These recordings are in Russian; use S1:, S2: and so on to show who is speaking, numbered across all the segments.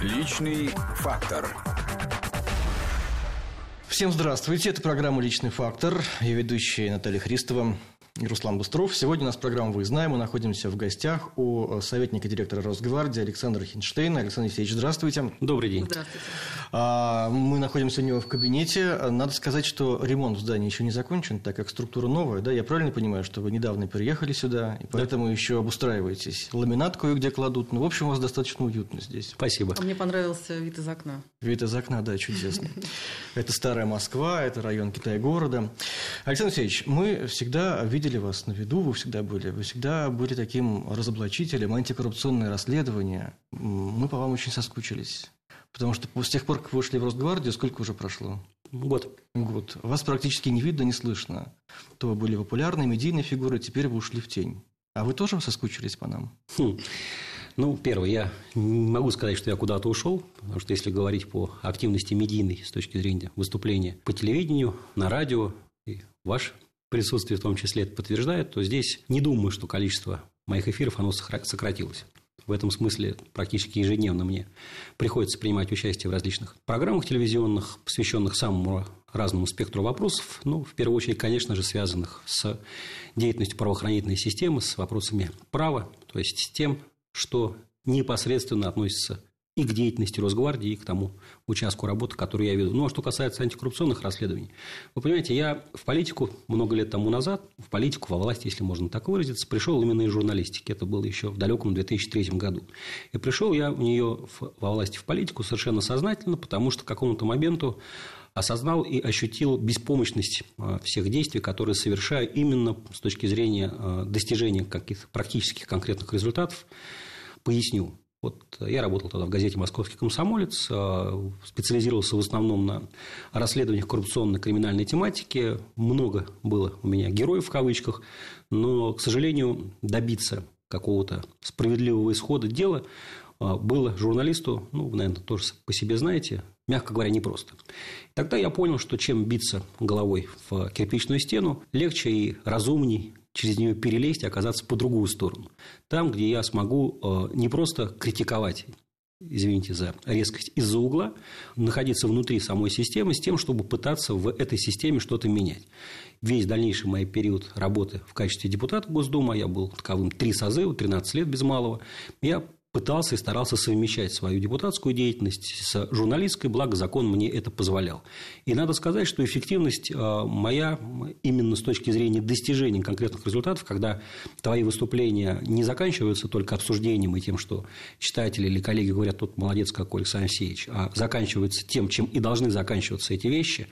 S1: Личный фактор.
S2: Всем здравствуйте, это программа «Личный фактор». Я ведущая Наталья Христова и Руслан Быстров. Сегодня у нас программа «Вы знаем». Мы находимся в гостях у советника директора Росгвардии Александра Хинштейна. Александр Алексеевич, здравствуйте.
S3: Добрый день.
S4: Здравствуйте.
S2: А, Мы находимся у него в кабинете. Надо сказать, что ремонт в здании еще не закончен, так как структура новая. Да? Я правильно понимаю, что вы недавно переехали сюда, и поэтому еще обустраиваетесь. Ламинат кое-где кладут. Ну, в общем, у вас достаточно уютно здесь.
S3: Спасибо.
S4: А мне понравился вид из окна.
S2: Вид из окна, да, чудесно. Это старая Москва, это район Китай-города. Александр Алексеевич, мы всегда видели вас на виду, вы всегда были. Вы всегда были таким разоблачителем, антикоррупционное расследование. Мы по вам очень соскучились. Потому что с тех пор, как вы ушли в Росгвардию, сколько уже прошло?
S3: Год.
S2: Год. Вас практически не видно, не слышно. То вы были популярной, медийной фигурой, теперь вы ушли в тень. А вы тоже соскучились по нам?
S3: Хм. Ну, первое, я не могу сказать, что я куда-то ушел, потому что если говорить по активности медийной с точки зрения выступления по телевидению, на радио, и ваше присутствие в том числе это подтверждает, то здесь не думаю, что количество моих эфиров оно сократилось. В этом смысле практически ежедневно мне приходится принимать участие в различных программах телевизионных, посвященных самому разному спектру вопросов, ну, в первую очередь, конечно же, связанных с деятельностью правоохранительной системы, с вопросами права, то есть с тем, что непосредственно относится и к деятельности Росгвардии, и к тому участку работы, который я веду. Ну, а что касается антикоррупционных расследований, вы понимаете, я в политику много лет тому назад, в политику, во власти, если можно так выразиться, пришел именно из журналистики. Это было еще в далеком 2003 году. И пришел я в нее во власти в политику совершенно сознательно, потому что к какому-то моменту осознал и ощутил беспомощность всех действий, которые совершаю именно с точки зрения достижения каких-то практических конкретных результатов. Поясню. Вот я работал тогда в газете «Московский комсомолец», специализировался в основном на расследованиях коррупционной криминальной тематики. Много было у меня героев в кавычках, но, к сожалению, добиться какого-то справедливого исхода дела было журналисту, ну, вы, наверное, тоже по себе знаете, мягко говоря, непросто. Тогда я понял, что чем биться головой в кирпичную стену, легче и разумней через нее перелезть и оказаться по другую сторону. Там, где я смогу не просто критиковать извините за резкость, из-за угла, находиться внутри самой системы с тем, чтобы пытаться в этой системе что-то менять. Весь дальнейший мой период работы в качестве депутата Госдумы, я был таковым три созыва, 13 лет без малого, я пытался и старался совмещать свою депутатскую деятельность с журналистской, благо закон мне это позволял. И надо сказать, что эффективность моя именно с точки зрения достижения конкретных результатов, когда твои выступления не заканчиваются только обсуждением и тем, что читатели или коллеги говорят, тот молодец какой Александр Алексеевич, а заканчиваются тем, чем и должны заканчиваться эти вещи,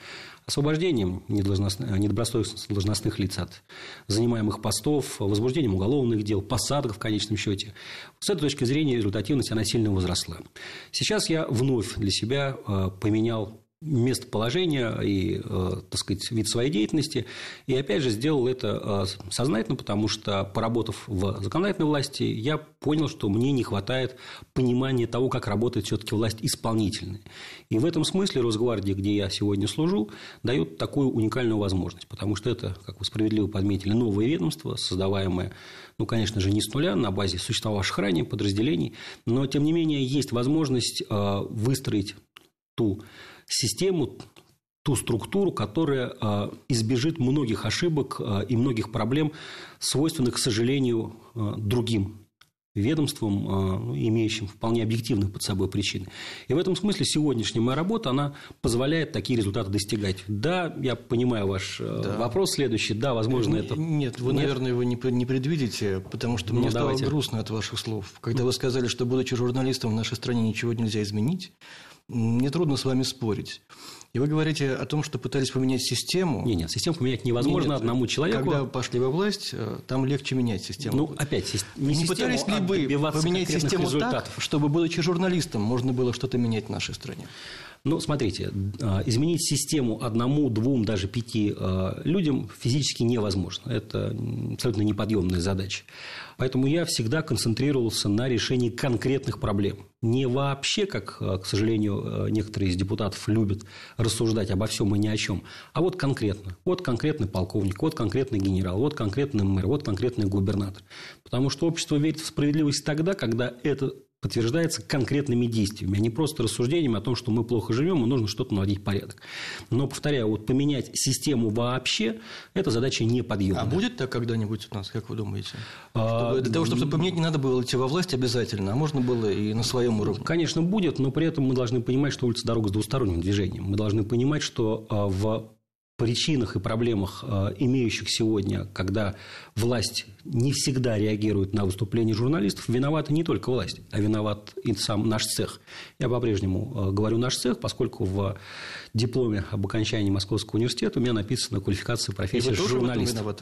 S3: освобождением недобросовестных должностных лиц от занимаемых постов, возбуждением уголовных дел, посадок в конечном счете. С этой точки зрения результативность она сильно возросла. Сейчас я вновь для себя поменял местоположение и, так сказать, вид своей деятельности. И, опять же, сделал это сознательно, потому что, поработав в законодательной власти, я понял, что мне не хватает понимания того, как работает все-таки власть исполнительная. И в этом смысле Росгвардия, где я сегодня служу, дает такую уникальную возможность, потому что это, как вы справедливо подметили, новое ведомство, создаваемое, ну, конечно же, не с нуля, на базе существовавших ранее подразделений, но, тем не менее, есть возможность выстроить ту систему, ту структуру, которая избежит многих ошибок и многих проблем, свойственных, к сожалению, другим ведомствам, имеющим вполне объективные под собой причины. И в этом смысле сегодняшняя моя работа, она позволяет такие результаты достигать. Да, я понимаю ваш да. вопрос следующий. Да, возможно, это...
S2: Нет, вы, Нет? наверное, его не предвидите, потому что ну, мне давайте. стало грустно от ваших слов. Когда вы сказали, что, будучи журналистом, в нашей стране ничего нельзя изменить, мне трудно с вами спорить. И вы говорите о том, что пытались поменять систему.
S3: Нет, нет, систему поменять невозможно нет, одному человеку.
S2: Когда пошли во власть, там легче менять систему.
S3: Ну, опять,
S2: не, не систему, пытались ли а вы поменять систему результатов. так, чтобы, будучи журналистом, можно было что-то менять в нашей стране?
S3: Ну, смотрите, изменить систему одному, двум, даже пяти людям физически невозможно. Это абсолютно неподъемная задача. Поэтому я всегда концентрировался на решении конкретных проблем. Не вообще, как, к сожалению, некоторые из депутатов любят рассуждать обо всем и ни о чем, а вот конкретно. Вот конкретный полковник, вот конкретный генерал, вот конкретный мэр, вот конкретный губернатор. Потому что общество верит в справедливость тогда, когда это подтверждается конкретными действиями, а не просто рассуждениями о том, что мы плохо живем, и нужно что-то наводить порядок. Но, повторяю, вот поменять систему вообще – это задача неподъемная.
S2: А будет так когда-нибудь у нас, как вы думаете? А, чтобы, для того, чтобы поменять, не надо было идти во власть обязательно, а можно было и на своем уровне.
S3: Конечно, будет, но при этом мы должны понимать, что улица дорога с двусторонним движением. Мы должны понимать, что а, в причинах и проблемах, э, имеющих сегодня, когда власть не всегда реагирует на выступления журналистов, виновата не только власть, а виноват и сам наш цех. Я по-прежнему э, говорю наш цех, поскольку в дипломе об окончании Московского университета у меня написана квалификация профессии журналиста.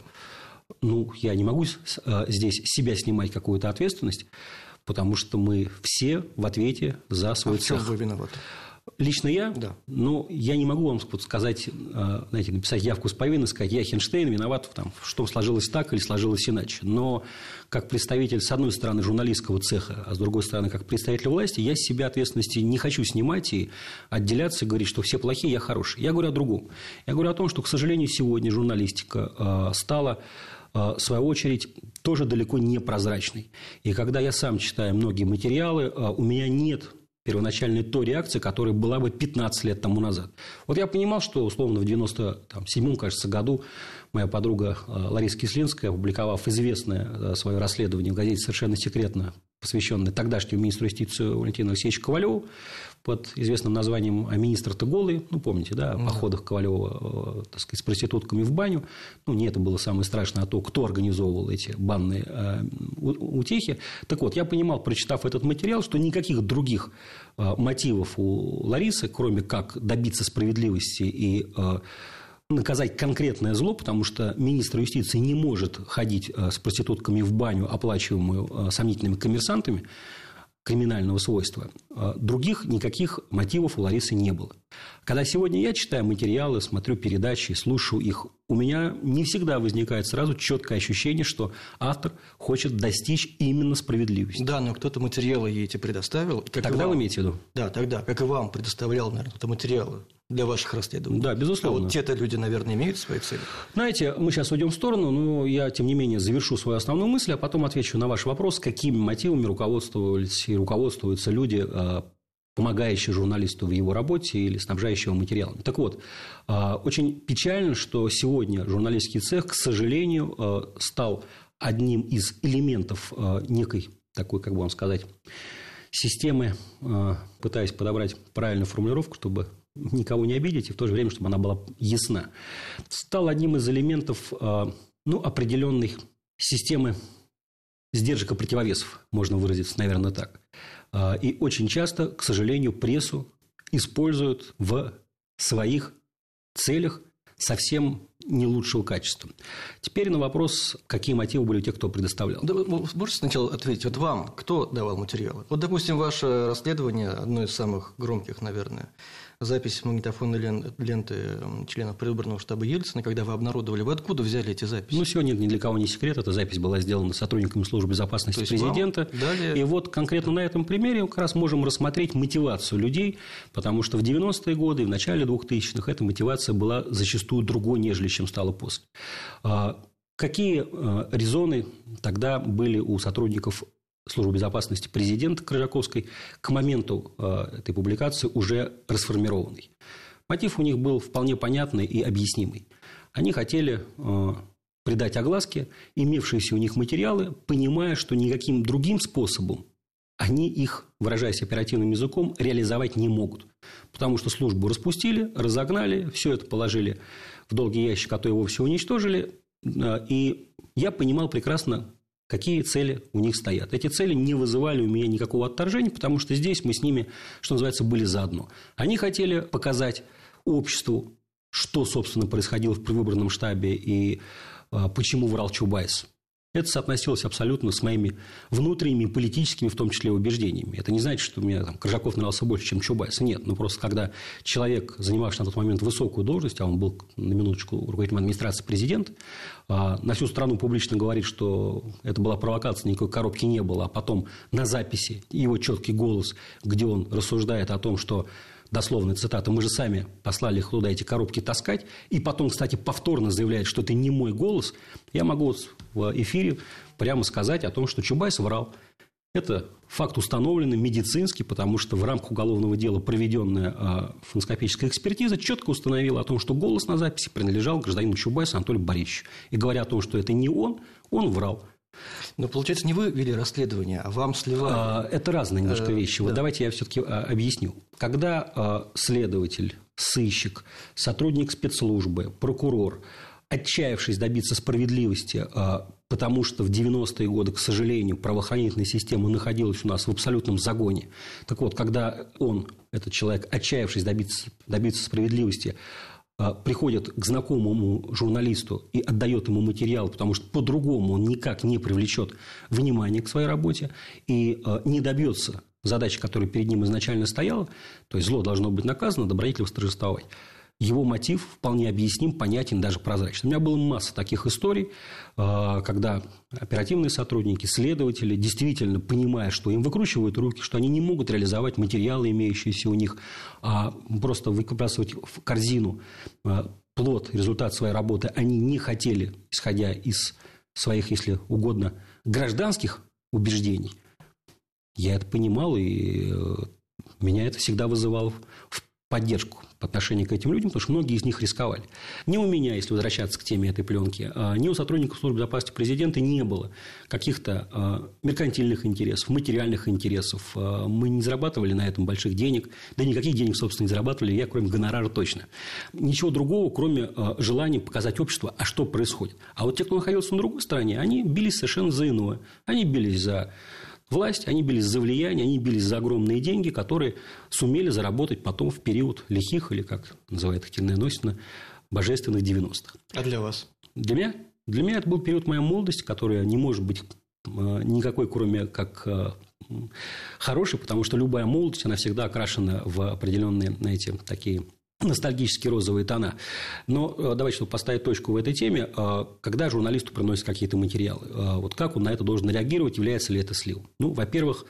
S3: Ну, я не могу э, здесь себя снимать какую-то ответственность, потому что мы все в ответе за свой
S2: а
S3: цех.
S2: В чем вы виноваты?
S3: Лично я?
S2: Да.
S3: Ну, я не могу вам сказать, э, знаете, написать явку с повинной, сказать, я Хинштейн, виноват в том, что сложилось так или сложилось иначе. Но как представитель, с одной стороны, журналистского цеха, а с другой стороны, как представитель власти, я с себя ответственности не хочу снимать и отделяться и говорить, что все плохие, я хороший. Я говорю о другом. Я говорю о том, что, к сожалению, сегодня журналистика э, стала э, в свою очередь, тоже далеко не прозрачной. И когда я сам читаю многие материалы, у меня нет первоначальной той реакции, которая была бы 15 лет тому назад. Вот я понимал, что условно в 97-м, кажется, году моя подруга э, Лариса Кислинская, опубликовав известное э, свое расследование в газете «Совершенно секретно», посвященное тогдашнему министру юстиции Валентину Алексеевичу Ковалеву, под известным названием «А министр-то голый», ну, помните, да, о походах Ковалева, э, так сказать, с проститутками в баню. Ну, не это было самое страшное, а то, кто организовывал эти банные э, утехи. Так вот, я понимал, прочитав этот материал, что никаких других э, мотивов у Ларисы, кроме как добиться справедливости и наказать конкретное зло, потому что министр юстиции не может ходить с проститутками в баню, оплачиваемую сомнительными коммерсантами, криминального свойства. А других никаких мотивов у Ларисы не было. Когда сегодня я читаю материалы, смотрю передачи, слушаю их, у меня не всегда возникает сразу четкое ощущение, что автор хочет достичь именно справедливости.
S2: Да, но кто-то материалы ей эти предоставил.
S3: Как тогда вы имеете в виду?
S2: Да, тогда, как и вам предоставлял, наверное, кто-то материалы для ваших расследований.
S3: Да, безусловно. А
S2: вот те-то люди, наверное, имеют свои цели.
S3: Знаете, мы сейчас уйдем в сторону, но я, тем не менее, завершу свою основную мысль, а потом отвечу на ваш вопрос, какими мотивами руководствовались и руководствуются люди, а, помогающие журналисту в его работе или снабжающие его материалами. Так вот, а, очень печально, что сегодня журналистский цех, к сожалению, стал одним из элементов некой такой, как бы вам сказать, системы, пытаясь подобрать правильную формулировку, чтобы никого не обидеть, и в то же время, чтобы она была ясна. Стал одним из элементов э, ну, определенной системы сдержек и противовесов, можно выразиться, наверное, так. Э, и очень часто, к сожалению, прессу используют в своих целях совсем не лучшего качества. Теперь на вопрос, какие мотивы были у тех, кто предоставлял.
S2: Да, можете сначала ответить, вот вам кто давал материалы? Вот, допустим, ваше расследование, одно из самых громких, наверное, запись магнитофонной ленты членов предвыборного штаба Ельцина, когда вы обнародовали. Вы откуда взяли эти записи?
S3: Ну, сегодня ни для кого не секрет. Эта запись была сделана сотрудниками службы безопасности президента.
S2: Дали...
S3: И вот конкретно на этом примере как раз можем рассмотреть мотивацию людей, потому что в 90-е годы и в начале 2000-х эта мотивация была зачастую другой, нежели чем стала после. А, какие а, резоны тогда были у сотрудников службы безопасности президента Крыжаковской к моменту э, этой публикации уже расформированный. Мотив у них был вполне понятный и объяснимый. Они хотели э, придать огласке имевшиеся у них материалы, понимая, что никаким другим способом они их, выражаясь оперативным языком, реализовать не могут. Потому что службу распустили, разогнали, все это положили в долгий ящик, а то его все уничтожили. Э, и я понимал прекрасно, какие цели у них стоят. Эти цели не вызывали у меня никакого отторжения, потому что здесь мы с ними, что называется, были заодно. Они хотели показать обществу, что, собственно, происходило в предвыборном штабе и а, почему врал Чубайс. Это соотносилось абсолютно с моими внутренними политическими, в том числе, убеждениями. Это не значит, что мне там, Коржаков нравился больше, чем Чубайс. Нет, ну просто когда человек, занимавший на тот момент высокую должность, а он был на минуточку руководителем администрации президента, а, на всю страну публично говорит, что это была провокация, никакой коробки не было, а потом на записи его четкий голос, где он рассуждает о том, что дословная цитата, мы же сами послали их туда эти коробки таскать, и потом, кстати, повторно заявляет, что это не мой голос, я могу в эфире прямо сказать о том, что Чубайс врал. Это факт установленный медицинский, потому что в рамках уголовного дела проведенная э, фоноскопическая экспертиза четко установила о том, что голос на записи принадлежал гражданину Чубайсу Анатолию Борисовичу. И говоря о том, что это не он, он врал.
S2: Но, получается, не вы вели расследование, а вам сливали. А,
S3: это разные немножко э, вещи. Вот да. давайте я все-таки а, объясню. Когда а, следователь, сыщик, сотрудник спецслужбы, прокурор, отчаявшись добиться справедливости, потому что в 90-е годы, к сожалению, правоохранительная система находилась у нас в абсолютном загоне. Так вот, когда он, этот человек, отчаявшись добиться, добиться справедливости, а, приходит к знакомому журналисту и отдает ему материал, потому что по-другому он никак не привлечет внимание к своей работе и а, не добьется задачи, которая перед ним изначально стояла, то есть зло должно быть наказано, добродетель восторжествовать его мотив вполне объясним, понятен, даже прозрачен. У меня была масса таких историй, э, когда оперативные сотрудники, следователи, действительно понимая, что им выкручивают руки, что они не могут реализовать материалы, имеющиеся у них, а просто выбрасывать в корзину э, плод, результат своей работы, они не хотели, исходя из своих, если угодно, гражданских убеждений. Я это понимал, и э, меня это всегда вызывало в поддержку по к этим людям, потому что многие из них рисковали. Ни у меня, если возвращаться к теме этой пленки, а, ни у сотрудников службы безопасности президента не было каких-то а, меркантильных интересов, материальных интересов. А, мы не зарабатывали на этом больших денег, да никаких денег, собственно, не зарабатывали я, кроме гонорара точно. Ничего другого, кроме желания показать обществу, а что происходит. А вот те, кто находился на другой стороне, они бились совершенно за иное. Они бились за власть, они бились за влияние, они бились за огромные деньги, которые сумели заработать потом в период лихих, или как называет их Тильная Носина, божественных 90-х.
S2: А для вас?
S3: Для меня? Для меня это был период моей молодости, которая не может быть э, никакой, кроме как э, хорошей, потому что любая молодость, она всегда окрашена в определенные, знаете, такие ностальгические розовые тона. Но э, давайте, чтобы поставить точку в этой теме, э, когда журналисту приносят какие-то материалы, э, вот как он на это должен реагировать, является ли это слил? Ну, во-первых,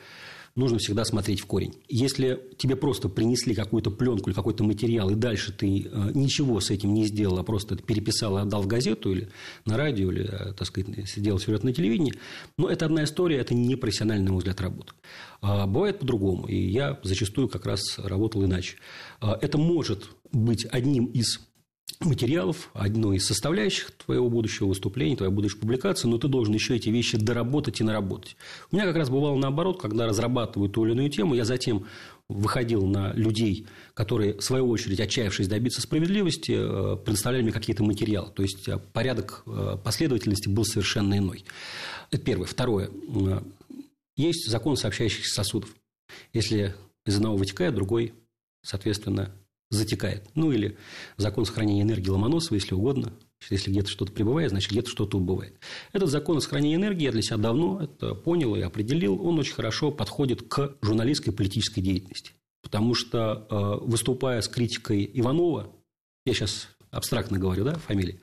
S3: нужно всегда смотреть в корень. Если тебе просто принесли какую-то пленку или какой-то материал, и дальше ты ничего с этим не сделал, а просто переписал и отдал в газету или на радио, или, так сказать, сидел сюжет на телевидении, ну, это одна история, это не профессиональный, на мой взгляд, работа. А бывает по-другому, и я зачастую как раз работал иначе. Это может быть одним из материалов, одной из составляющих твоего будущего выступления, твоей будущей публикации, но ты должен еще эти вещи доработать и наработать. У меня как раз бывало наоборот, когда разрабатываю ту или иную тему, я затем выходил на людей, которые, в свою очередь, отчаявшись добиться справедливости, э, предоставляли мне какие-то материалы. То есть, э, порядок э, последовательности был совершенно иной. Это первое. Второе. Есть закон сообщающихся сосудов. Если из одного вытекает, другой, соответственно, затекает. Ну, или закон сохранения энергии Ломоносова, если угодно. Если где-то что-то прибывает, значит, где-то что-то убывает. Этот закон сохранения энергии я для себя давно это понял и определил. Он очень хорошо подходит к журналистской политической деятельности. Потому что, э, выступая с критикой Иванова, я сейчас абстрактно говорю, да, фамилии,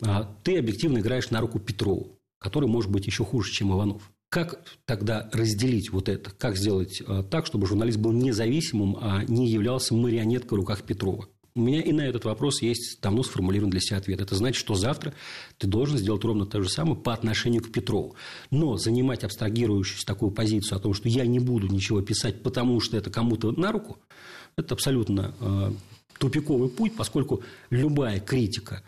S3: а, ты объективно играешь на руку Петрову, который может быть еще хуже, чем Иванов. Как тогда разделить вот это? Как сделать э, так, чтобы журналист был независимым, а не являлся марионеткой в руках Петрова? У меня и на этот вопрос есть давно сформулирован для себя ответ. Это значит, что завтра ты должен сделать ровно то же самое по отношению к Петрову. Но занимать абстрагирующуюся такую позицию о том, что я не буду ничего писать, потому что это кому-то на руку, это абсолютно э, тупиковый путь, поскольку любая критика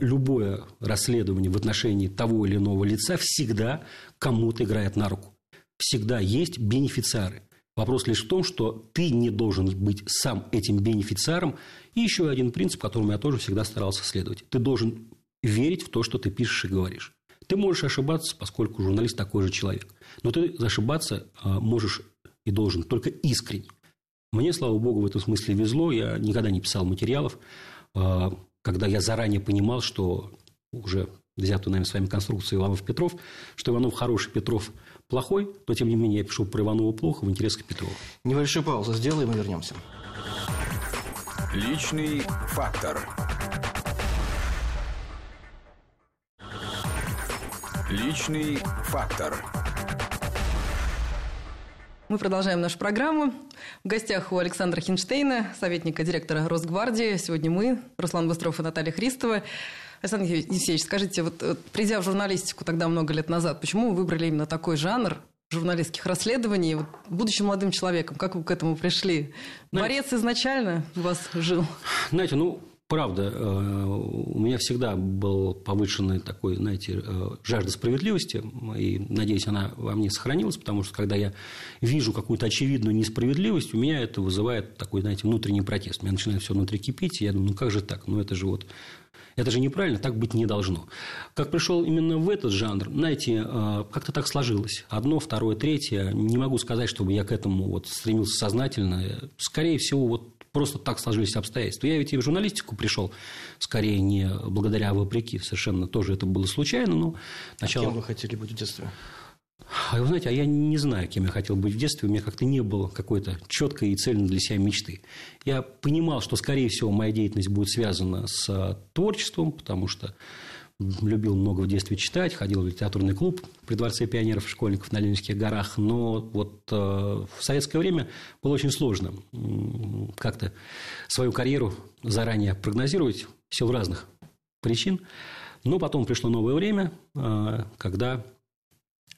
S3: любое расследование в отношении того или иного лица всегда кому-то играет на руку. Всегда есть бенефициары. Вопрос лишь в том, что ты не должен быть сам этим бенефициаром. И еще один принцип, которому я тоже всегда старался следовать. Ты должен верить в то, что ты пишешь и говоришь. Ты можешь ошибаться, поскольку журналист такой же человек. Но ты ошибаться а, можешь и должен только искренне. Мне, слава богу, в этом смысле везло. Я никогда не писал материалов, а, когда я заранее понимал, что уже взятую нами с вами конструкцию Иванов-Петров, что Иванов хороший, Петров плохой, но тем не менее я пишу про Иванова плохо в интересах Петрова.
S2: Небольшую паузу сделаем и вернемся.
S1: Личный фактор. Личный фактор.
S4: Мы продолжаем нашу программу. В гостях у Александра Хинштейна, советника директора Росгвардии. Сегодня мы, Руслан Быстров и Наталья Христова. Александр Евсеевич, скажите, вот, вот придя в журналистику тогда много лет назад, почему вы выбрали именно такой жанр журналистских расследований. Вот, будучи молодым человеком, как вы к этому пришли? Борец изначально у вас жил?
S3: Знаете, ну, правда, э, у меня всегда был повышенный такой, знаете, э, жажда справедливости, и, надеюсь, она во мне сохранилась, потому что, когда я вижу какую-то очевидную несправедливость, у меня это вызывает такой, знаете, внутренний протест. У меня начинает все внутри кипеть, и я думаю, ну, как же так? Ну, это же вот это же неправильно, так быть не должно. Как пришел именно в этот жанр, знаете, э, как-то так сложилось. Одно, второе, третье. Не могу сказать, чтобы я к этому вот стремился сознательно. Скорее всего, вот просто так сложились обстоятельства. Я ведь и в журналистику пришел, скорее не благодаря, а вопреки. Совершенно тоже это было случайно. Но
S2: начало... А кем вы хотели быть в детстве?
S3: А вы знаете, а я не знаю, кем я хотел быть в детстве. У меня как-то не было какой-то четкой и цельной для себя мечты. Я понимал, что, скорее всего, моя деятельность будет связана с а, творчеством, потому что любил много в детстве читать, ходил в литературный клуб при Дворце пионеров школьников на Ленинских горах, но вот э, в советское время было очень сложно как-то свою карьеру заранее прогнозировать в силу разных причин. Но потом пришло новое время, э, когда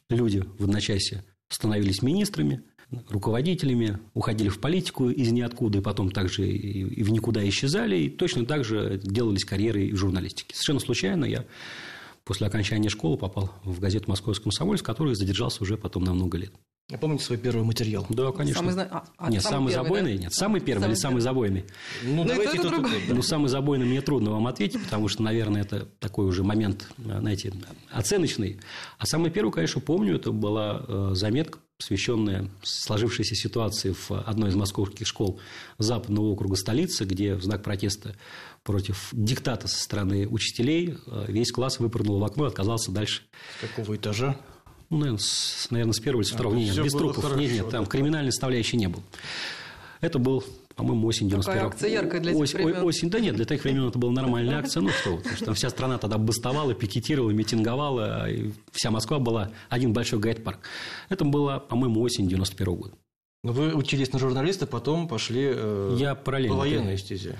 S3: люди в одночасье становились министрами, руководителями, уходили в политику из ниоткуда, и потом также и в никуда исчезали, и точно так же делались карьеры и в журналистике. Совершенно случайно я после окончания школы попал в газету «Московский комсомольск», который задержался уже потом на много лет.
S2: А помните свой первый материал?
S3: Да, конечно. Самый, а, а, нет, самый, самый первый, забойный? Да? Нет, самый первый самый или самый забойный?
S2: Ну, ну давайте это, это
S3: Ну, самый забойный мне трудно вам ответить, потому что, наверное, это такой уже момент, знаете, оценочный. А самый первый, конечно, помню, это была э, заметка, посвященная сложившейся ситуации в одной из московских школ западного округа столицы, где в знак протеста против диктата со стороны учителей э, весь класс выпрыгнул в окно и отказался дальше.
S2: С какого этажа?
S3: Ну, наверное, с, наверное, с первого или с второго. А, нет, без трупов. Хорошо, нет, нет, там да. криминальной составляющей не было. Это был, по-моему, осень 91
S4: Какая акция яркая для Ось, времен.
S3: Осень, да нет, для тех времен это была нормальная акция. Ну что, потому что там вся страна тогда бастовала, пикетировала, митинговала, и вся Москва была один большой гайд-парк. Это было, по-моему, осень 91 года.
S2: Но вы учились на журналиста, потом пошли э,
S3: Я параллельно,
S2: по военной стезе.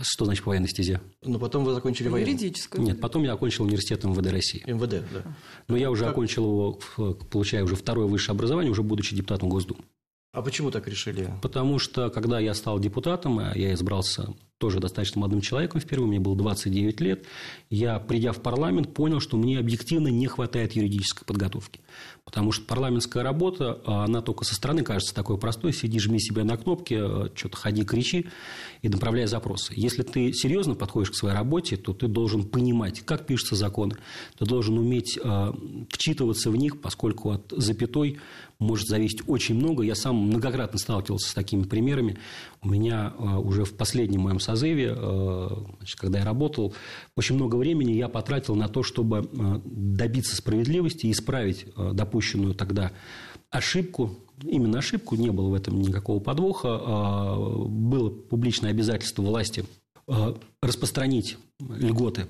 S3: Что значит по военной стезе?
S2: Ну, потом вы закончили военную.
S4: Юридическую.
S3: Нет, потом я окончил университет МВД России.
S2: МВД, да.
S3: Но я уже как... окончил его, получая уже второе высшее образование, уже будучи депутатом Госдумы.
S2: А почему так решили?
S3: Потому что, когда я стал депутатом, а я избрался тоже достаточно молодым человеком впервые, мне было 29 лет, я, придя в парламент, понял, что мне объективно не хватает юридической подготовки. Потому что парламентская работа, а, она только со стороны кажется такой простой. Сиди, жми себя на кнопки, а, что-то ходи, кричи и направляй запросы. Если ты серьезно подходишь к своей работе, то ты должен понимать, как пишутся законы. Ты должен уметь вчитываться в них, поскольку от запятой может зависеть очень много. Я сам многократно сталкивался с такими примерами. У меня уже в последнем моем созыве, значит, когда я работал, очень много времени я потратил на то, чтобы добиться справедливости и исправить э, допущенную тогда ошибку, именно ошибку, не было в этом никакого подвоха, было публичное обязательство власти распространить льготы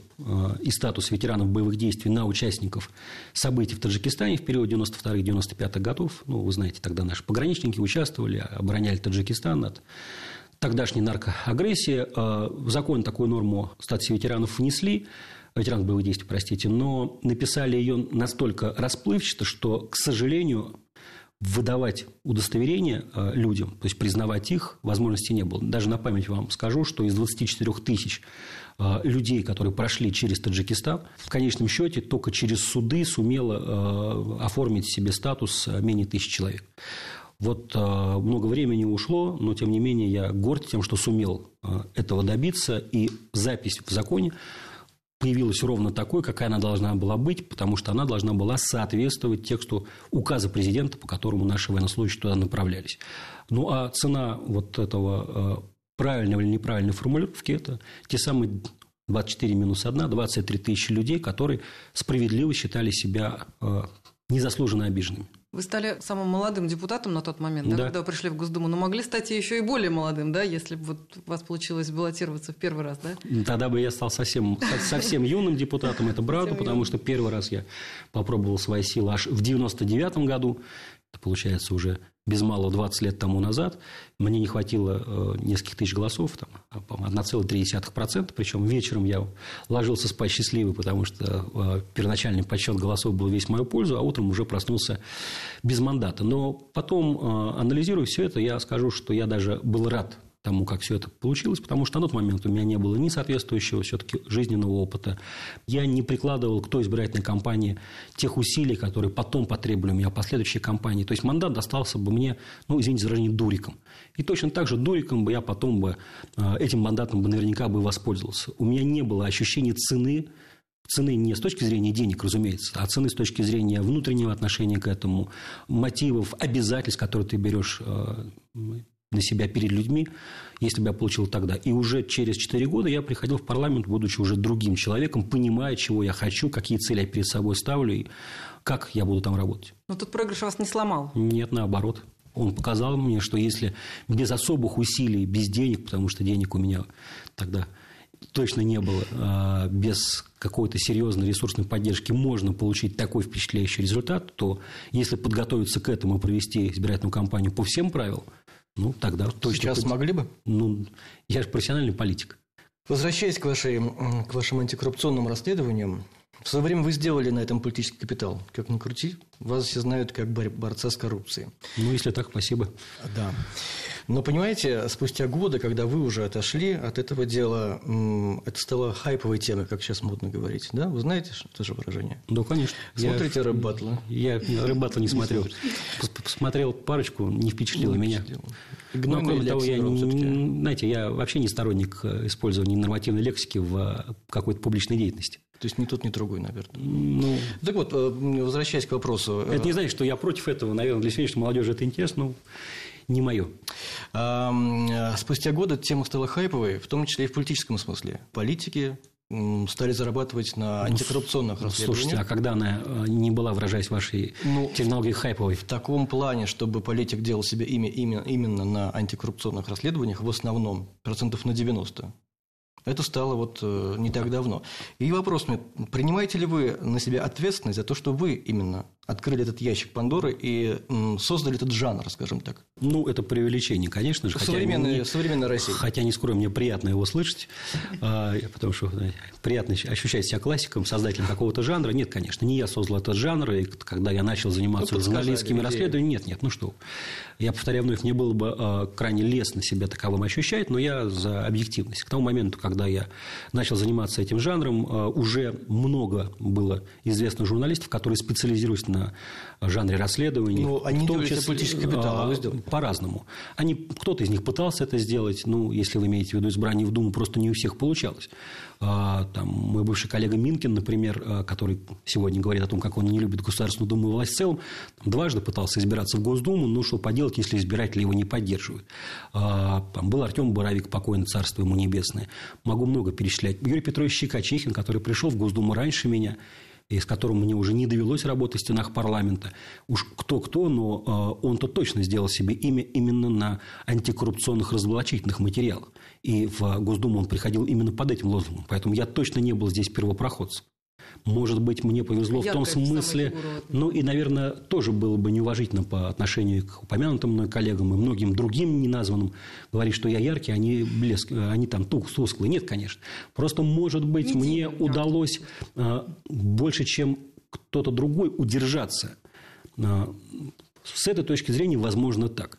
S3: и статус ветеранов боевых действий на участников событий в Таджикистане в период 92-95 годов. Ну, вы знаете, тогда наши пограничники участвовали, обороняли Таджикистан от тогдашней наркоагрессии. В закон такую норму статусе ветеранов внесли, ветеранов боевых действий, простите, но написали ее настолько расплывчато, что, к сожалению, выдавать удостоверения э, людям, то есть признавать их, возможности не было. Даже на память вам скажу, что из 24 тысяч э, людей, которые прошли через Таджикистан, в конечном счете только через суды сумело оформить себе статус менее тысячи человек. Вот много времени ушло, но тем не менее я горд тем, что сумел этого добиться, и запись в законе появилась ровно такой, какая она должна была быть, потому что она должна была соответствовать тексту указа президента, по которому наши военнослужащие туда направлялись. Ну, а цена вот этого а, правильного или неправильной формулировки – это те самые 24 минус 1, 23 тысячи людей, которые справедливо считали себя незаслуженно обиженными.
S4: Вы стали самым молодым депутатом на тот момент, да,
S3: да.
S4: когда вы пришли в Госдуму, но могли стать еще и более молодым, да, если бы вот у вас получилось баллотироваться в первый раз, да?
S3: Тогда бы я стал совсем, совсем юным депутатом, это правда, потому что первый раз я попробовал свои силы аж в 99 году, это получается уже без малого 20 лет тому назад. Мне не хватило э, нескольких тысяч голосов, там, 1,3%. Причем вечером я ложился спать счастливый, потому что э, первоначальный подсчет голосов был весь в мою пользу, а утром уже проснулся без мандата. Но потом, э, анализируя все это, я скажу, что я даже был рад тому, как все это получилось, потому что на тот момент у меня не было ни соответствующего все-таки жизненного опыта. Я не прикладывал к той избирательной кампании тех усилий, которые потом потребовали у меня в последующей кампании. То есть мандат достался бы мне, ну, извините за выражение, дуриком. И точно так же дуриком бы я потом бы э, этим мандатом бы наверняка бы воспользовался. У меня не было ощущения цены цены не с точки зрения денег, разумеется, а цены с точки зрения внутреннего отношения к этому, мотивов, обязательств, которые ты берешь э, на себя перед людьми, если бы я получил тогда. И уже через 4 года я приходил в парламент, будучи уже другим человеком, понимая, чего я хочу, какие цели я перед собой ставлю и как я буду там работать.
S4: Но тут проигрыш вас не сломал.
S3: Нет, наоборот. Он показал мне, что если без особых усилий, без денег, потому что денег у меня тогда точно не было, а без какой-то серьезной ресурсной поддержки можно получить такой впечатляющий результат, то если подготовиться к этому и провести избирательную кампанию по всем правилам, ну, тогда точно...
S2: Сейчас хоть... смогли бы?
S3: Ну, я же профессиональный политик.
S2: Возвращаясь к, вашей, к вашим антикоррупционным расследованиям, в свое время вы сделали на этом политический капитал. Как ни крути, вас все знают как борца с коррупцией.
S3: Ну, если так, спасибо.
S2: Да. Но понимаете, спустя годы, когда вы уже отошли от этого дела, это стало хайповой темой, как сейчас модно говорить. Да? Вы знаете это же выражение?
S3: Да, конечно.
S2: Смотрите я, рэп
S3: Я рэп не смотрел. Посмотрел парочку, не впечатлило меня. Но, кроме того, я, не, знаете, я вообще не сторонник э, использования нормативной лексики в э, какой-то публичной деятельности.
S2: То есть ни тот, ни другой, наверное. Ну, так вот, э, возвращаясь к вопросу.
S3: Это не значит, что я против этого. Наверное, для сегодняшней молодежи это интересно, но не мое.
S2: Спустя годы тема стала хайповой, в том числе и в политическом смысле. Политики стали зарабатывать на ну, антикоррупционных ну, расследованиях.
S3: Слушайте, а когда она э, не была, выражаясь вашей ну, терминологией, хайповой?
S2: В таком плане, чтобы политик делал себе имя именно, именно на антикоррупционных расследованиях, в основном, процентов на 90. Это стало вот э, не так давно. И вопрос мне, принимаете ли вы на себя ответственность за то, что вы именно открыли этот ящик Пандоры и создали этот жанр, скажем так.
S3: Ну, это преувеличение, конечно же.
S2: Современная, хотя, современная Россия.
S3: Хотя, не скрою, мне приятно его слышать, а, потому что приятно ощущать себя классиком, создателем какого-то жанра. Нет, конечно, не я создал этот жанр, и когда я начал заниматься ну, журналистскими расследованиями, нет, нет, ну что. Я повторяю вновь, мне было бы а, крайне лестно себя таковым ощущать, но я за объективность. К тому моменту, когда я начал заниматься этим жанром, а, уже много было известно журналистов, которые специализируются на жанре расследований.
S2: Ну, они в том числе политический капитал, а вы сделали?
S3: По-разному. Они, кто-то из них пытался это сделать, ну, если вы имеете в виду избрание в Думу, просто не у всех получалось. А, там, мой бывший коллега Минкин, например, а, который сегодня говорит о том, как он не любит Государственную Думу и власть в целом, дважды пытался избираться в Госдуму, но что поделать, если избиратели его не поддерживают. А, там был Артем Боровик, покойный царство ему небесное. Могу много перечислять. Юрий Петрович Щекочихин, который пришел в Госдуму раньше меня, и с которым мне уже не довелось работать в стенах парламента. Уж кто-кто, но э, он-то точно сделал себе имя именно на антикоррупционных разоблачительных материалах. И в Госдуму он приходил именно под этим лозунгом. Поэтому я точно не был здесь первопроходцем. Может быть, мне повезло Яркая в том смысле, ну и, наверное, тоже было бы неуважительно по отношению к упомянутым мной коллегам и многим другим неназванным говорить, что я яркий, они блеск, они там тусклые. Нет, конечно. Просто, может быть, не мне удалось а, больше, чем кто-то другой, удержаться. А, с этой точки зрения, возможно, так.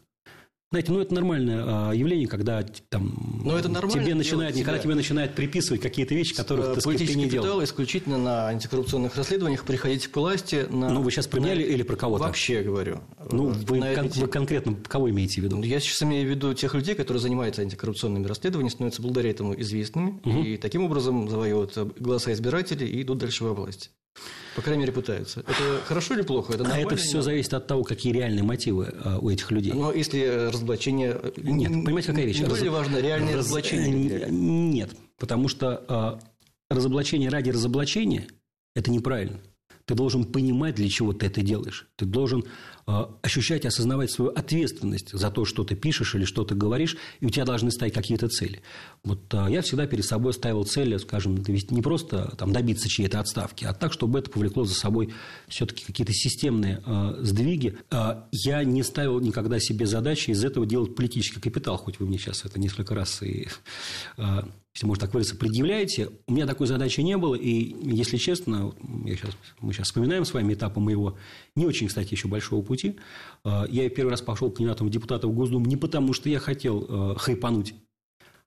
S3: Знаете, ну это нормальное а, явление, когда там
S2: Но это
S3: тебе начинает, когда тебе начинают приписывать какие-то вещи, которых
S2: э,
S3: ты, сказать, ты не делал.
S2: исключительно на антикоррупционных расследованиях приходить к власти. На...
S3: Ну вы сейчас про меня или про кого-то?
S2: Вообще говорю.
S3: Ну вы, кон- вы конкретно кого имеете в виду?
S2: Я сейчас имею в виду тех людей, которые занимаются антикоррупционными расследованиями, становятся благодаря этому известными угу. и таким образом завоевывают голоса избирателей и идут дальше во власть. По крайней мере, пытаются. Это хорошо или плохо? Это
S3: а это все зависит от того, какие реальные мотивы а, у этих людей.
S2: Но если разоблачение...
S3: Нет, понимаете, какая вещь? Не
S2: Раз... важно реальное Раз... разоблачение?
S3: Нет, потому что а, разоблачение ради разоблачения – это неправильно. Ты должен понимать, для чего ты это делаешь. Ты должен э, ощущать осознавать свою ответственность за то, что ты пишешь или что ты говоришь, и у тебя должны стоять какие-то цели. Вот э, я всегда перед собой ставил цели, скажем, не просто там, добиться чьей-то отставки, а так, чтобы это повлекло за собой все-таки какие-то системные э, сдвиги. Э, я не ставил никогда себе задачи из этого делать политический капитал, хоть вы мне сейчас это несколько раз и э, если можно так выразиться, предъявляете. У меня такой задачи не было, и, если честно, я сейчас, мы сейчас вспоминаем с вами этапы моего не очень, кстати, еще большого пути. Э, я первый раз пошел кандидатом в депутаты в Госдуму не потому, что я хотел э, хайпануть,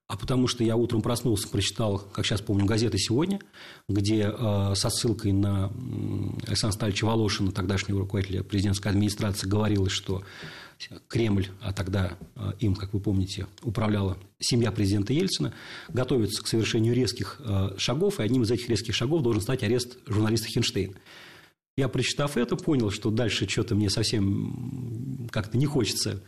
S3: а потому что я утром проснулся, прочитал, как сейчас помню, газеты «Сегодня», где э, со ссылкой на Александра Стальевича Волошина, тогдашнего руководителя президентской администрации, говорилось, что Кремль, а тогда э, им, как вы помните, управляла семья президента Ельцина, готовится к совершению резких э, шагов, и одним из этих резких шагов должен стать арест журналиста Хинштейна. Я, прочитав это, понял, что дальше что-то мне совсем как-то не хочется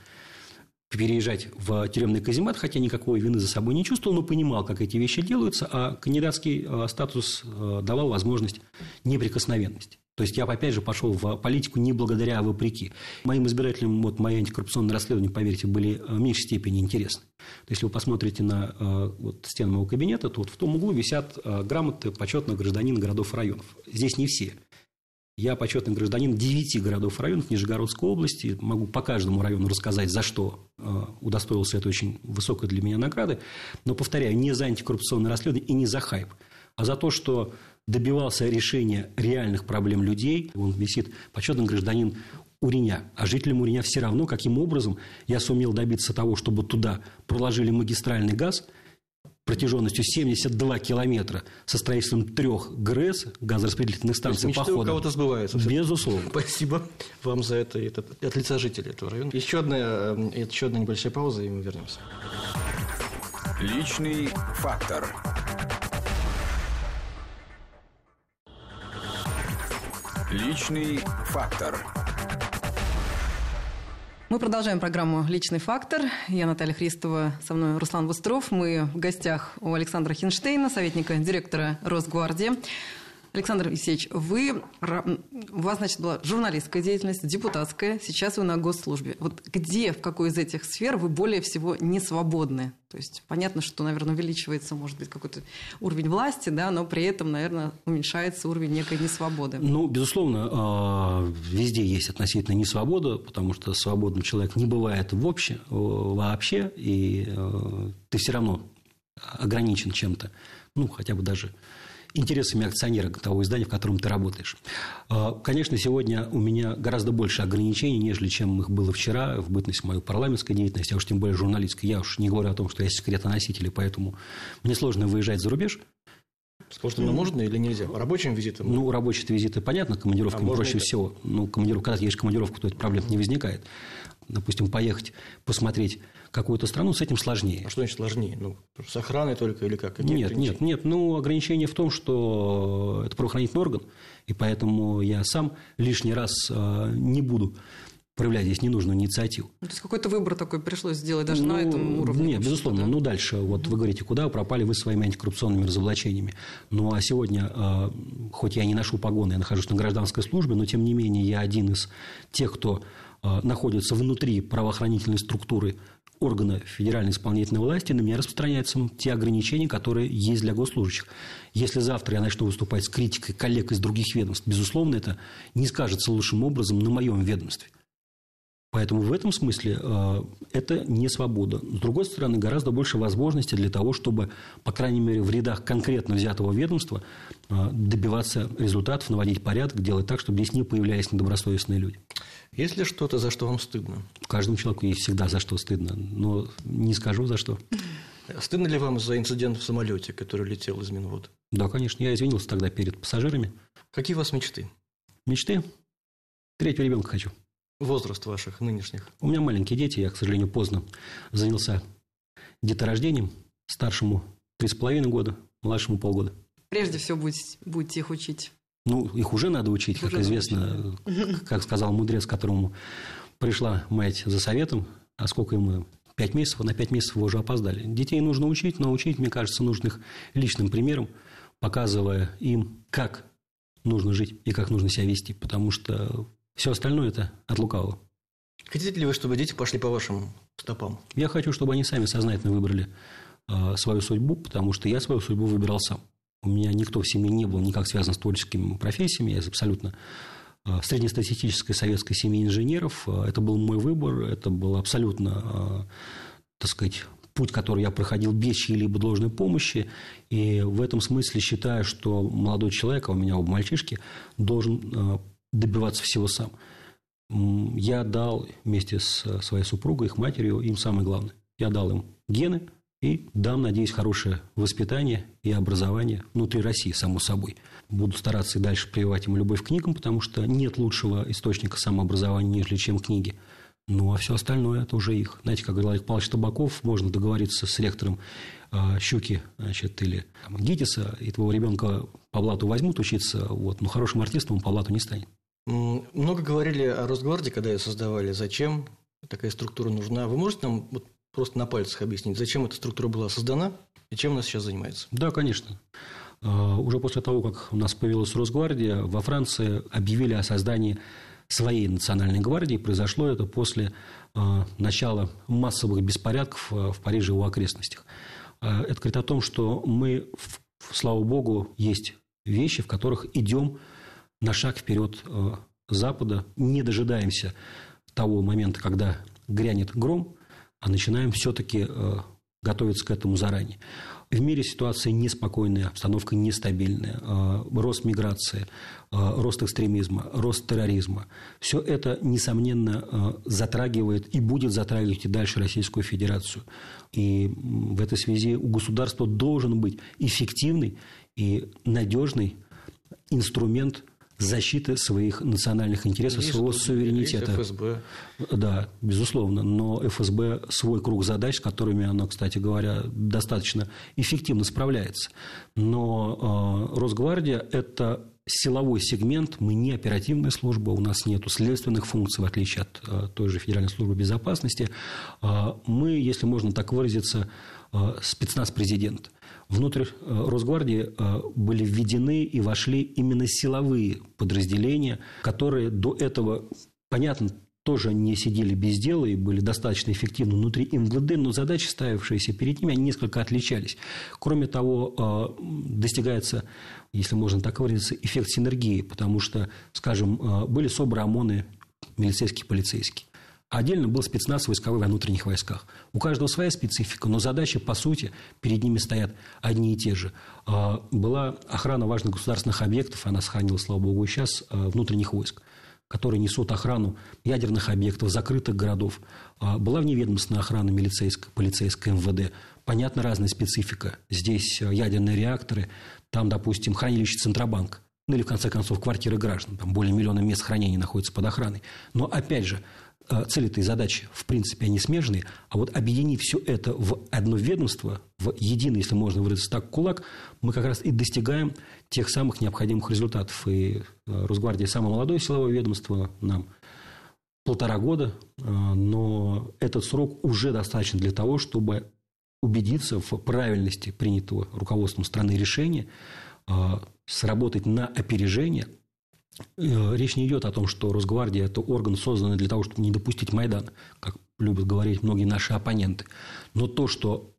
S3: переезжать в тюремный каземат, хотя никакой вины за собой не чувствовал, но понимал, как эти вещи делаются, а кандидатский э, статус давал возможность неприкосновенности. То есть я, опять же, пошел в политику не благодаря, а вопреки. Моим избирателям вот, мои антикоррупционные расследования, поверьте, были в меньшей степени интересны. То есть, если вы посмотрите на э, вот, стены моего кабинета, то вот в том углу висят э, грамоты почетного гражданина городов и районов. Здесь не все. Я почетный гражданин девяти городов и районов Нижегородской области. Могу по каждому району рассказать, за что э, удостоился этой очень высокой для меня награды. Но, повторяю, не за антикоррупционное расследование и не за хайп, а за то, что добивался решения реальных проблем людей. Он висит почетный гражданин Уреня. А жителям Уреня все равно, каким образом я сумел добиться того, чтобы туда проложили магистральный газ протяженностью 72 километра со строительством трех ГРЭС, газораспределительных станций
S2: по ходу. у кого-то сбываются.
S3: Безусловно.
S2: Спасибо вам за это, это от лица жителей этого района. Еще одна, э, еще одна небольшая пауза, и мы вернемся.
S1: Личный фактор. Личный фактор.
S4: Мы продолжаем программу «Личный фактор». Я Наталья Христова, со мной Руслан Быстров. Мы в гостях у Александра Хинштейна, советника директора Росгвардии. Александр Исеевич, вы, у вас, значит, была журналистская деятельность, депутатская, сейчас вы на госслужбе. Вот где, в какой из этих сфер вы более всего не свободны? То есть понятно, что, наверное, увеличивается, может быть, какой-то уровень власти, да, но при этом, наверное, уменьшается уровень некой несвободы.
S3: Ну, безусловно, а, везде есть относительно несвобода, потому что свободным человек не бывает в обще, вообще, и э, ты все равно ограничен чем-то, ну, хотя бы даже интересами акционера того издания, в котором ты работаешь. А, конечно, сегодня у меня гораздо больше ограничений, нежели чем их было вчера в бытность мою парламентской деятельности, а уж тем более журналистской. Я уж не говорю о том, что я секретоноситель, и поэтому мне сложно выезжать за рубеж.
S2: Скажите, ну, можно или нельзя? Рабочим визитом?
S3: Ну, рабочие визиты, понятно, командировками а проще всего. Ну, командировка, когда едешь командировку, то это проблем не возникает. Допустим, поехать посмотреть какую-то страну, с этим сложнее.
S2: А что значит сложнее? Ну, с охраной только или как?
S3: Какие нет, нет, нет. Ну, ограничение в том, что это правоохранительный орган, и поэтому я сам лишний раз э, не буду проявлять здесь ненужную инициативу.
S4: Ну, то есть какой-то выбор такой пришлось сделать даже ну, на этом уровне?
S3: Нет, безусловно. Да? Ну, дальше, вот вы говорите, куда пропали вы своими антикоррупционными разоблачениями. Ну, а сегодня, э, хоть я не ношу погоны, я нахожусь на гражданской службе, но, тем не менее, я один из тех, кто э, находится внутри правоохранительной структуры органа федеральной исполнительной власти, на меня распространяются те ограничения, которые есть для госслужащих. Если завтра я начну выступать с критикой коллег из других ведомств, безусловно, это не скажется лучшим образом на моем ведомстве. Поэтому в этом смысле э, это не свобода. С другой стороны, гораздо больше возможностей для того, чтобы, по крайней мере, в рядах конкретно взятого ведомства э, добиваться результатов, наводить порядок, делать так, чтобы здесь не появлялись недобросовестные люди.
S2: Есть ли что-то, за что вам стыдно?
S3: Каждому человеку есть всегда за что стыдно, но не скажу за что.
S2: Стыдно ли вам за инцидент в самолете, который летел из Минвода?
S3: Да, конечно. Я извинился тогда перед пассажирами.
S2: Какие у вас мечты?
S3: Мечты? Третьего ребенка хочу.
S2: Возраст ваших нынешних?
S3: У меня маленькие дети. Я, к сожалению, поздно занялся деторождением. Старшему три с половиной года, младшему полгода.
S4: Прежде всего будете, будете их учить
S3: ну, их уже надо учить, как уже известно, учить. как сказал мудрец, которому пришла мать за советом, а сколько ему пять месяцев, на пять месяцев вы уже опоздали. Детей нужно учить, но учить, мне кажется, нужно их личным примером, показывая им, как нужно жить и как нужно себя вести, потому что все остальное это от лукавого.
S2: Хотите ли вы, чтобы дети пошли по вашим стопам?
S3: Я хочу, чтобы они сами сознательно выбрали э, свою судьбу, потому что я свою судьбу выбирал сам. У меня никто в семье не был никак связан с творческими профессиями. Я абсолютно э, среднестатистической советской семьи инженеров. Э, это был мой выбор. Это был абсолютно, так сказать, путь, который я проходил без чьей-либо должной помощи. И в этом смысле считаю, что молодой человек, а у меня оба мальчишки, должен добиваться всего сам. Я дал вместе с своей супругой, их матерью, им самое главное. Я дал им гены и дам, надеюсь, хорошее воспитание и образование внутри России, само собой. Буду стараться и дальше прививать им любовь к книгам, потому что нет лучшего источника самообразования, нежели чем книги. Ну, а все остальное – это уже их. Знаете, как говорил Олег Павлович Табаков, можно договориться с ректором э, Щуки значит, или там, ГИТИСа, и твоего ребенка по блату возьмут учиться, вот, но хорошим артистом он по блату не станет.
S2: Много говорили о Росгвардии, когда ее создавали. Зачем такая структура нужна? Вы можете нам вот просто на пальцах объяснить, зачем эта структура была создана и чем она сейчас занимается?
S3: Да, конечно. А, уже после того, как у нас появилась Росгвардия, во Франции объявили о создании своей национальной гвардии. Произошло это после а, начала массовых беспорядков а, в Париже и его окрестностях. Это говорит о том, что мы, слава богу, есть вещи, в которых идем на шаг вперед э, Запада, не дожидаемся того момента, когда грянет гром, а начинаем все-таки э, готовиться к этому заранее. В мире ситуация неспокойная, обстановка нестабильная, э, рост миграции, рост экстремизма, рост терроризма. Все это, несомненно, затрагивает и будет затрагивать и дальше Российскую Федерацию. И в этой связи у государства должен быть эффективный и надежный инструмент защиты своих национальных интересов, есть своего суверенитета.
S2: Есть ФСБ.
S3: Да, безусловно. Но ФСБ свой круг задач, с которыми она, кстати говоря, достаточно эффективно справляется. Но э, Росгвардия – это силовой сегмент, мы не оперативная служба, у нас нет следственных функций, в отличие от э, той же Федеральной службы безопасности. Э, мы, если можно так выразиться, спецназ президента. Внутрь э, Росгвардии э, были введены и вошли именно силовые подразделения, которые до этого, понятно, тоже не сидели без дела и были достаточно эффективны внутри МВД, но задачи, ставившиеся перед ними, они несколько отличались. Кроме того, э, достигается, если можно так выразиться, эффект синергии, потому что, скажем, были СОБРы, ОМОНы, милицейские, полицейские. Отдельно был спецназ войсковой во внутренних войсках. У каждого своя специфика, но задачи, по сути, перед ними стоят одни и те же. А, была охрана важных государственных объектов, она сохранилась, слава богу, и сейчас, а, внутренних войск которые несут охрану ядерных объектов, закрытых городов. А, была вневедомственная охрана милицейская, полицейская, МВД. Понятно, разная специфика. Здесь ядерные реакторы, там, допустим, хранилище Центробанк. Ну или, в конце концов, квартиры граждан. Там более миллиона мест хранения находится под охраной. Но, опять же, цели-то и задачи, в принципе, они смежные, а вот объединив все это в одно ведомство, в единый, если можно выразиться так, кулак, мы как раз и достигаем тех самых необходимых результатов. И э, Росгвардия самое молодое силовое ведомство, нам полтора года, э, но этот срок уже достаточно для того, чтобы убедиться в правильности принятого руководством страны решения, сработать на опережение – Э, речь не идет о том, что Росгвардия – это орган, созданный для того, чтобы не допустить Майдана, как любят говорить многие наши оппоненты. Но то, что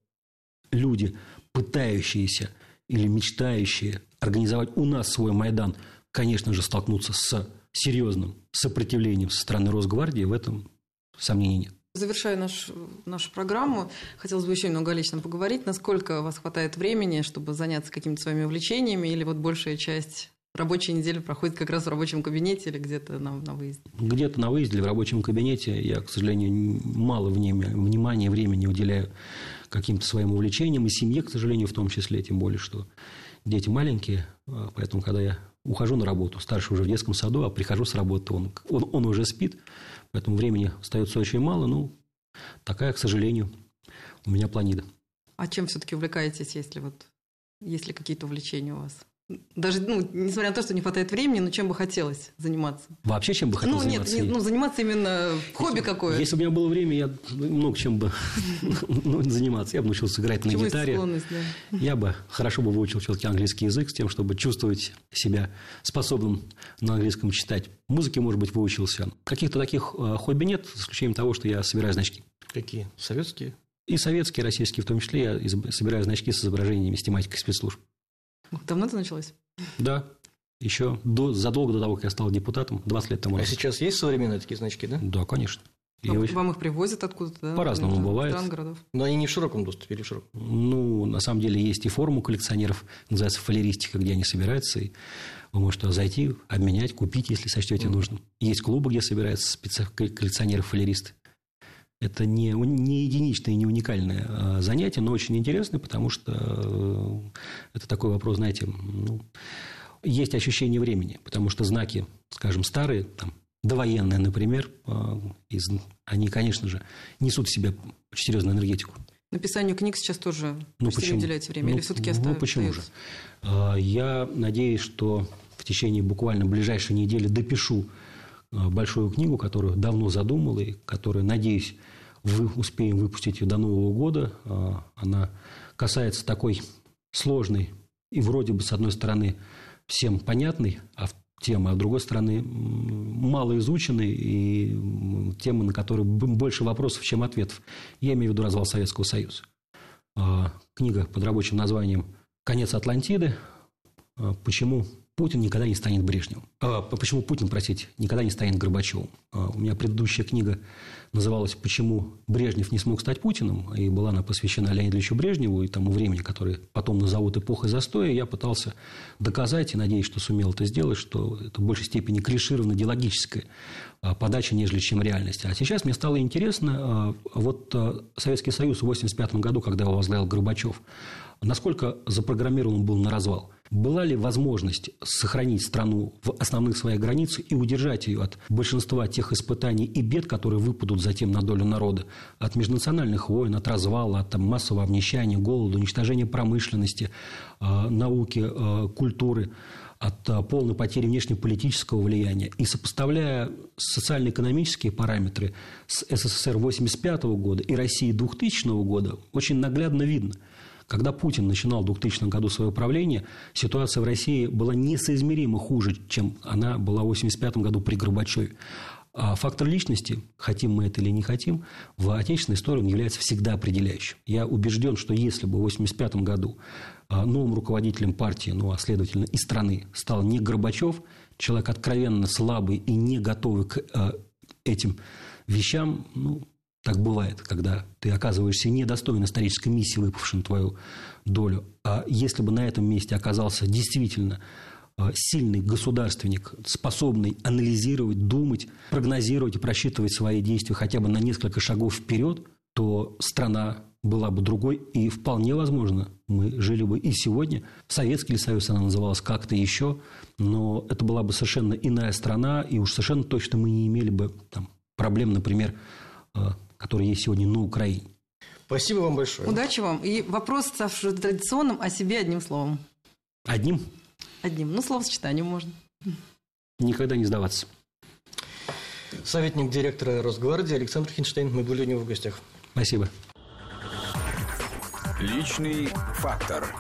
S3: люди, пытающиеся или мечтающие организовать у нас свой Майдан, конечно же, столкнутся с серьезным сопротивлением со стороны Росгвардии, в этом сомнений нет.
S4: Завершая наш, нашу программу, хотелось бы еще немного лично поговорить. Насколько у вас хватает времени, чтобы заняться какими-то своими увлечениями, или вот большая часть рабочая неделя проходит как раз в рабочем кабинете или где-то на, на выезде?
S3: Где-то на выезде или в рабочем кабинете. Я, к сожалению, мало внимания, времени уделяю каким-то своим увлечениям и семье, к сожалению, в том числе, тем более, что дети маленькие, а, поэтому, когда я ухожу на работу, старший уже в детском саду, а прихожу с работы, он, он, он уже спит, поэтому времени остается очень мало, ну, такая, к сожалению, у меня планида.
S4: А чем все-таки увлекаетесь, если вот есть ли какие-то увлечения у вас? Даже, ну, несмотря на то, что не хватает времени, но чем бы хотелось заниматься?
S3: Вообще, чем бы хотел
S4: ну,
S3: заниматься?
S4: Нет, нет, ну, заниматься именно хобби какое.
S3: Если бы у меня было время, я много чем бы ну, заниматься. Я бы научился играть на гитаре.
S4: Да.
S3: Я бы хорошо бы выучил все-таки английский язык с тем, чтобы чувствовать себя способным на английском читать. Музыки, может быть, выучился. Каких-то таких э, хобби нет, с исключением того, что я собираю значки.
S2: Какие? Советские?
S3: И советские, и российские в том числе. Я собираю значки с изображениями с тематикой спецслужб.
S4: Давно это началось?
S3: Да. Еще до, задолго до того, как я стал депутатом, 20 лет тому
S2: а
S3: назад.
S2: А сейчас есть современные такие значки, да?
S3: Да, конечно.
S4: И вам, вам их привозят откуда-то, да?
S3: По-разному бывает.
S4: Стран, городов.
S2: Но они не в широком доступе или в широком?
S3: Ну, на самом деле, есть и форум у коллекционеров, называется фалеристика, где они собираются, и вы можете зайти, обменять, купить, если сочтете mm. нужным. Есть клубы, где собираются специ... коллекционеры-фалеристы. Это не, не единичное и не уникальное а, занятие, но очень интересное, потому что э, это такой вопрос, знаете, ну, есть ощущение времени, потому что знаки, скажем, старые, там, довоенные, например, а, из, они, конечно же, несут в себе очень серьезную энергетику.
S4: Написанию книг сейчас тоже
S3: ну, почему?
S4: уделяете время?
S3: Ну,
S4: или все-таки остается?
S3: Ну, почему же? А, я надеюсь, что в течение буквально ближайшей недели допишу большую книгу, которую давно задумал, и которую, надеюсь, вы успеем выпустить до Нового года. А, она касается такой сложной и вроде бы, с одной стороны, всем понятной а темы, а с другой стороны, мало изученной и темы, на которые больше вопросов, чем ответов. Я имею в виду развал Советского Союза. А, книга под рабочим названием «Конец Атлантиды. Почему Путин никогда не станет Брежневым. А, почему Путин, простите, никогда не станет Горбачевым? А, у меня предыдущая книга называлась «Почему Брежнев не смог стать Путиным?» и была она посвящена Леониду Ильичу Брежневу и тому времени, которое потом назовут эпохой застоя. Я пытался доказать, и надеюсь, что сумел это сделать, что это в большей степени клишированная идеологическая а, подача, нежели чем реальность. А сейчас мне стало интересно, а, вот а, Советский Союз в 1985 году, когда его возглавил Горбачев, насколько запрограммирован был на развал? Была ли возможность сохранить страну в основных своих границах и удержать ее от большинства тех испытаний и бед, которые выпадут затем на долю народа? От межнациональных войн, от развала, от массового обнищания, голода, уничтожения промышленности, э, науки, э, культуры от э, полной потери внешнеполитического влияния. И сопоставляя социально-экономические параметры с СССР 1985 года и России 2000 года, очень наглядно видно – когда Путин начинал в 2000 году свое правление, ситуация в России была несоизмеримо хуже, чем она была в 1985 году при Горбачеве. А фактор личности, хотим мы это или не хотим, в отечественной истории он является всегда определяющим. Я убежден, что если бы в 1985 году а, новым руководителем партии, ну а следовательно и страны, стал не Горбачев, человек откровенно слабый и не готовый к а, этим вещам, ну, так бывает, когда ты оказываешься недостоин исторической миссии, выпавшей на твою долю. А если бы на этом месте оказался действительно а, сильный государственник, способный анализировать, думать, прогнозировать и просчитывать свои действия хотя бы на несколько шагов вперед, то страна была бы другой, и вполне возможно, мы жили бы и сегодня. Советский Союз она называлась как-то еще, но это была бы совершенно иная страна, и уж совершенно точно мы не имели бы там, проблем, например, а, которые есть сегодня на Украине.
S2: Спасибо вам большое.
S4: Удачи вам. И вопрос, ставший традиционным, о себе одним словом.
S3: Одним?
S4: Одним. Ну, словосочетанием можно.
S3: Никогда не сдаваться.
S2: Советник директора Росгвардии Александр Хинштейн. Мы были у него в гостях.
S3: Спасибо.
S1: Личный фактор.